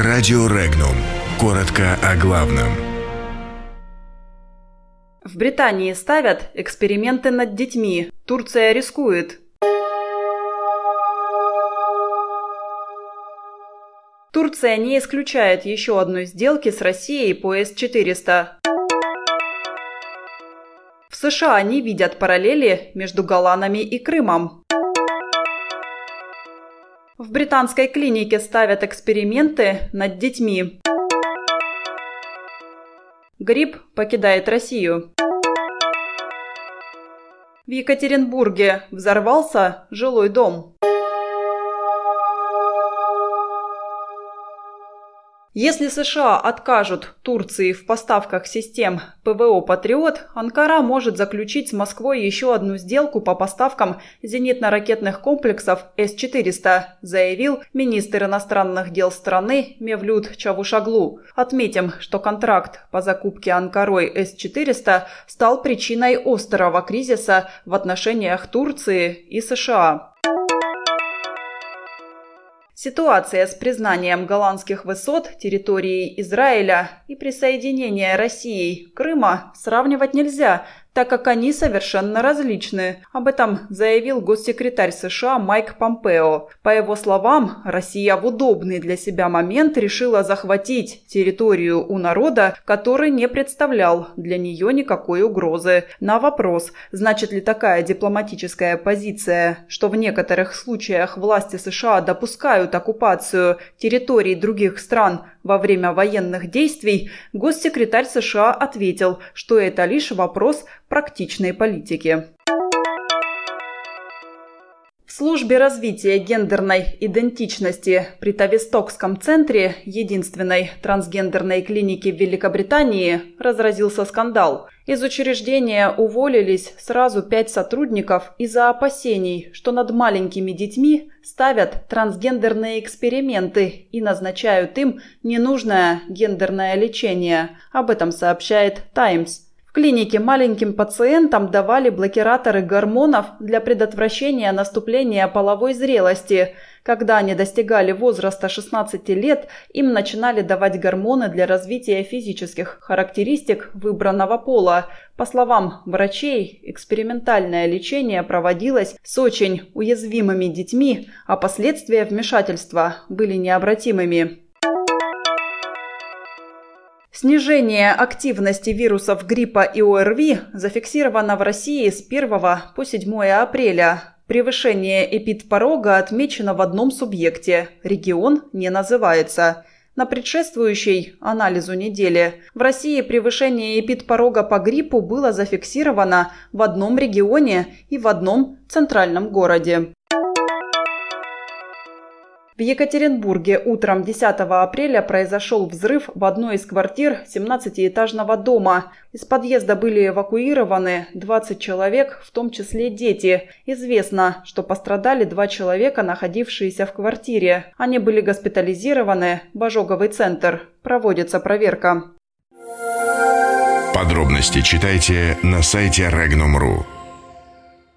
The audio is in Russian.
Радио Регнум. Коротко о главном. В Британии ставят эксперименты над детьми. Турция рискует. Турция не исключает еще одной сделки с Россией по С-400. В США не видят параллели между Голанами и Крымом. В британской клинике ставят эксперименты над детьми. Грипп покидает Россию. В Екатеринбурге взорвался жилой дом. Если США откажут Турции в поставках систем ПВО «Патриот», Анкара может заключить с Москвой еще одну сделку по поставкам зенитно-ракетных комплексов С-400, заявил министр иностранных дел страны Мевлюд Чавушаглу. Отметим, что контракт по закупке Анкарой С-400 стал причиной острого кризиса в отношениях Турции и США. Ситуация с признанием голландских высот территории Израиля и присоединения России Крыма сравнивать нельзя, так как они совершенно различны. Об этом заявил госсекретарь США Майк Помпео. По его словам, Россия в удобный для себя момент решила захватить территорию у народа, который не представлял для нее никакой угрозы. На вопрос, значит ли такая дипломатическая позиция, что в некоторых случаях власти США допускают оккупацию территорий других стран во время военных действий, госсекретарь США ответил, что это лишь вопрос практичной политики. Службе развития гендерной идентичности при Тавистокском центре единственной трансгендерной клиники в Великобритании разразился скандал. Из учреждения уволились сразу пять сотрудников из-за опасений, что над маленькими детьми ставят трансгендерные эксперименты и назначают им ненужное гендерное лечение. Об этом сообщает «Таймс» клинике маленьким пациентам давали блокираторы гормонов для предотвращения наступления половой зрелости. Когда они достигали возраста 16 лет, им начинали давать гормоны для развития физических характеристик выбранного пола. По словам врачей, экспериментальное лечение проводилось с очень уязвимыми детьми, а последствия вмешательства были необратимыми. Снижение активности вирусов гриппа и ОРВИ зафиксировано в России с 1 по 7 апреля. Превышение эпидпорога отмечено в одном субъекте. Регион не называется. На предшествующей анализу недели в России превышение эпидпорога по гриппу было зафиксировано в одном регионе и в одном центральном городе. В Екатеринбурге утром 10 апреля произошел взрыв в одной из квартир 17-этажного дома. Из подъезда были эвакуированы 20 человек, в том числе дети. Известно, что пострадали два человека, находившиеся в квартире. Они были госпитализированы в ожоговый центр. Проводится проверка. Подробности читайте на сайте Regnum.ru.